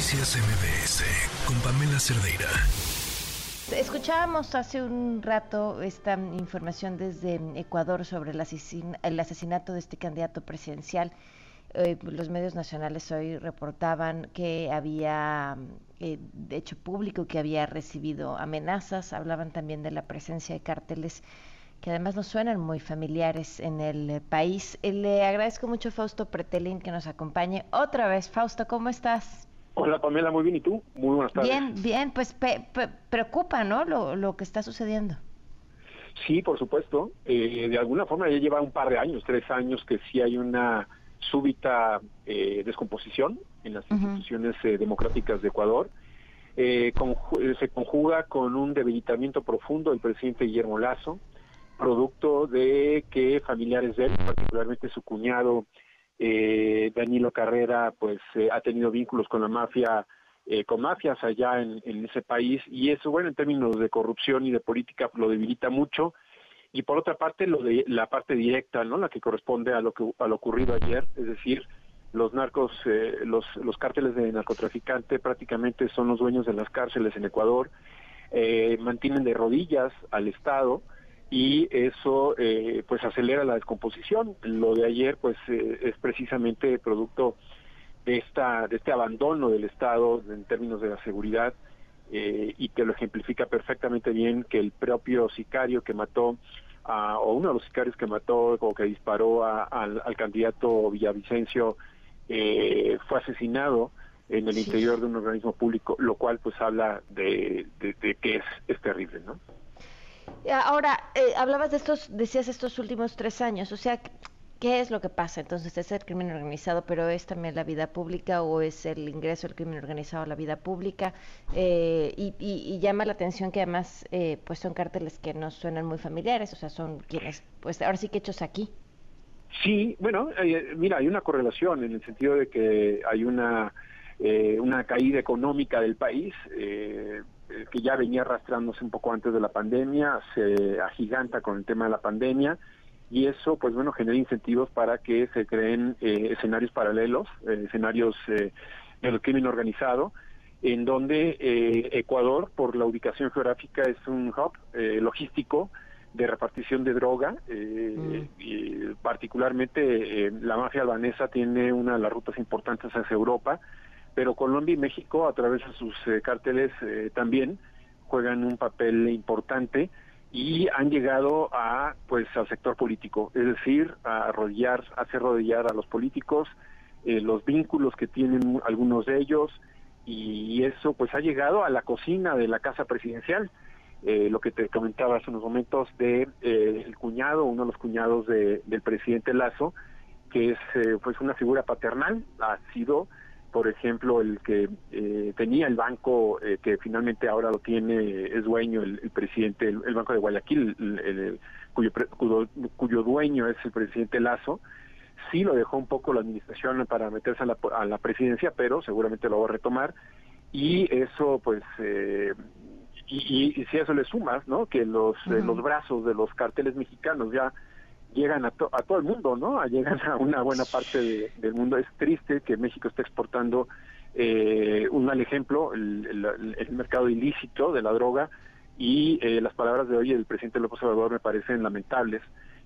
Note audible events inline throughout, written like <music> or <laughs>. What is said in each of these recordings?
Noticias MBS con Pamela Cerdeira. Escuchábamos hace un rato esta información desde Ecuador sobre el, asesinato de este candidato presidencial. Eh, los medios nacionales hoy reportaban que había eh, hecho público que había recibido amenazas, hablaban también de la presencia de cárteles que además nos suenan muy familiares en el eh, país. Eh, le agradezco mucho a Fausto Pretelín que nos acompañe otra vez. Fausto, ¿cómo estás? Hola Pamela, muy bien. ¿Y tú? Muy buenas tardes. Bien, bien. Pues preocupa, ¿no? Lo, lo, que está sucediendo. Sí, por supuesto. Eh, de alguna forma ya lleva un par de años, tres años, que sí hay una súbita descomposición en las instituciones democráticas de Ecuador. se conjuga con un debilitamiento profundo del presidente Guillermo Lazo, producto de que familiares de él, particularmente su cuñado eh, Danilo Carrera, pues eh, ha tenido vínculos con la mafia, eh, con mafias allá en, ese país y eso, bueno, en términos de corrupción y de política lo debilita mucho. Y por otra parte, lo de la parte directa, ¿no? La que corresponde a lo que a lo ocurrido ayer, es decir, los narcos, los los cárteles de narcotraficante prácticamente son los dueños de las cárceles en Ecuador, mantienen de rodillas al Estado y eso eh, pues acelera la descomposición. Lo de ayer pues eh, es precisamente producto de esta de este abandono del Estado en términos de la seguridad eh, y que lo ejemplifica perfectamente bien que el propio sicario que mató a, o uno de los sicarios que mató o que disparó al, candidato Villavicencio fue asesinado en el interior de un organismo público, lo cual pues habla de, de, de que es, es terrible, ¿no? Eh, ahora, eh, hablabas de estos, decías estos últimos tres años, o sea, ¿qué es lo que pasa? Entonces, ¿es el crimen organizado, pero es también la vida pública o es el ingreso del crimen organizado a la vida pública? Eh, y, llama la atención que además, pues son cárteles que nos suenan muy familiares, o sea, son quienes, pues ahora sí que hechos aquí. Sí, bueno, mira, hay una correlación en el sentido de que hay una, una caída económica del país. Eh, eh, que ya venía arrastrándose un poco antes de la pandemia, se agiganta con el tema de la pandemia y eso pues bueno genera incentivos para que se creen eh, escenarios paralelos, eh, escenarios del crimen organizado, en donde Ecuador por la ubicación geográfica es un hub logístico de repartición de droga, mm. y particularmente la mafia albanesa tiene una de las rutas importantes hacia Europa, pero Colombia y México a través de sus eh, cárteles eh, también juegan un papel importante y han llegado a pues al sector político, es decir, a arrodillar, hacer rodillar a los políticos, eh, los vínculos que tienen algunos de ellos y eso pues ha llegado a la cocina de la casa presidencial. lo que te comentaba hace unos momentos de el cuñado, uno de los cuñados de, del presidente Lazo, que es pues una figura paternal, ha sido por ejemplo, el que eh, tenía el banco, eh, que finalmente ahora lo tiene, es dueño el, presidente, el, Banco de Guayaquil, cuyo, cuyo, dueño es el presidente Lazo, sí lo dejó un poco la administración para meterse a la, presidencia, pero seguramente lo va a retomar, y eso, pues, eh, y, y, si a eso le sumas, ¿no? Que los, los brazos de los carteles mexicanos ya llegan a, a todo el mundo, ¿no? <laughs> Llegan a una buena parte del mundo. Es triste que México esté exportando eh, un mal ejemplo, el, mercado ilícito de la droga y eh, las palabras de hoy del presidente López Obrador me parecen lamentables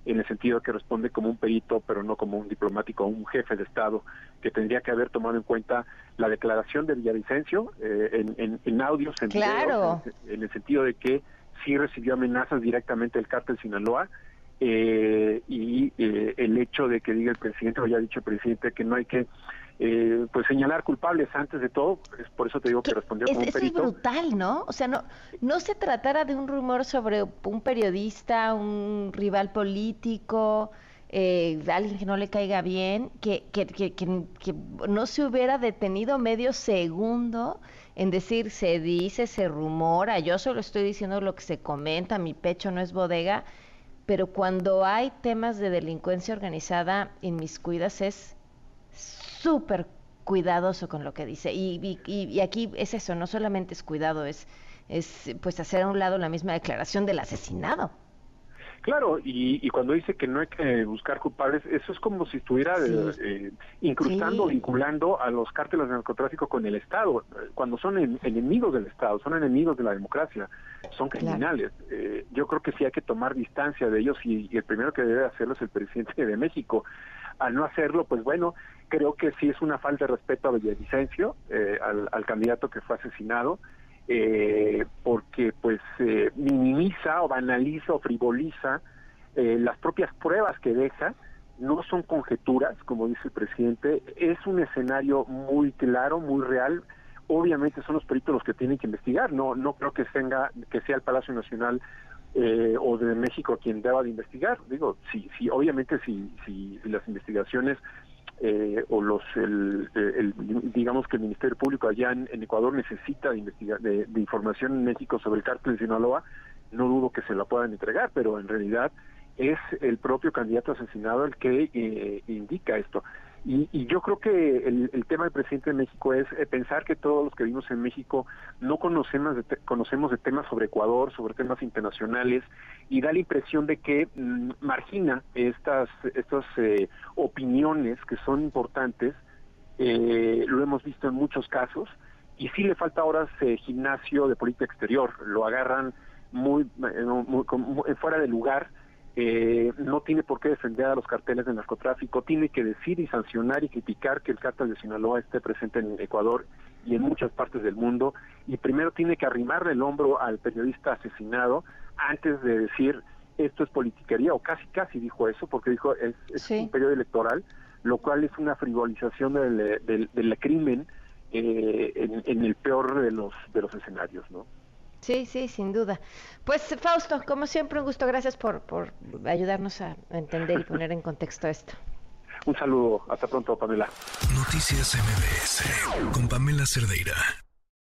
en el sentido que responde como un perito, pero no como un diplomático, un jefe de Estado, que tendría que haber tomado en cuenta la declaración de Villavicencio eh, en, en, audios, en, en, el sentido de que sí recibió amenazas directamente del cártel Sinaloa, eh, y eh, el hecho de que diga el presidente, o ya ha dicho el presidente, que no hay que eh, pues señalar culpables antes de todo, es por eso te digo que respondió como un perito. Es brutal, ¿no? O sea, no, no se tratara de un rumor sobre un periodista, un rival político, eh, alguien que no le caiga bien, que, que, que, que, no se hubiera detenido medio segundo en decir se dice, se rumora, yo solo estoy diciendo lo que se comenta, mi pecho no es bodega pero cuando hay temas de delincuencia organizada en mis cuidas es súper cuidadoso con lo que dice. Y, y, aquí es eso, no solamente es cuidado, es, es pues hacer a un lado la misma declaración del asesinado. Claro, y, cuando dice que no hay que buscar culpables, eso es como si estuviera eh, incrustando, vinculando a los cárteles de narcotráfico con el Estado, cuando son enemigos del Estado, son enemigos de la democracia, son criminales. Eh, yo creo que sí hay que tomar distancia de ellos y, el primero que debe hacerlo es el presidente de México. Al no hacerlo, pues bueno, creo que sí es una falta de respeto a Villavicencio, eh, al, al candidato que fue asesinado eh, porque pues eh, minimiza o banaliza o frivoliza eh, las propias pruebas que deja, no son conjeturas, como dice el presidente, es un escenario muy claro, muy real. Obviamente son los peritos los que tienen que investigar, no no creo que tenga que sea el Palacio Nacional eh, o de México quien deba de investigar. Digo, sí, sí, obviamente si, si las investigaciones eh, o los el, digamos que el Ministerio Público allá en, Ecuador necesita de, de, información en México sobre el cártel de Sinaloa, no dudo que se la puedan entregar, pero en realidad es el propio candidato asesinado el que eh, indica esto. Y, yo creo que el, tema del presidente de México es eh, pensar que todos los que vivimos en México no conocemos de, conocemos de temas sobre Ecuador, sobre temas internacionales, y da la impresión de que mm, margina estas, estas eh, opiniones que son importantes, eh, lo hemos visto en muchos casos, y sí le falta ahora ese gimnasio de política exterior, lo agarran muy, muy fuera de lugar, eh, no tiene por qué defender a los carteles de narcotráfico, tiene que decir y sancionar y criticar que el cártel de Sinaloa esté presente en Ecuador y en muchas partes del mundo, y primero tiene que arrimarle el hombro al periodista asesinado antes de decir esto es politiquería, o casi casi dijo eso, porque dijo es, un periodo electoral, lo cual es una frivolización del, del, crimen eh, en, en, el peor de los, de los escenarios, ¿no? Sí, sí, sin duda. Pues Fausto, como siempre, un gusto. Gracias por, por ayudarnos a entender y poner en contexto esto. Un saludo. Hasta pronto, Pamela. Noticias MBS con Pamela Cerdeira.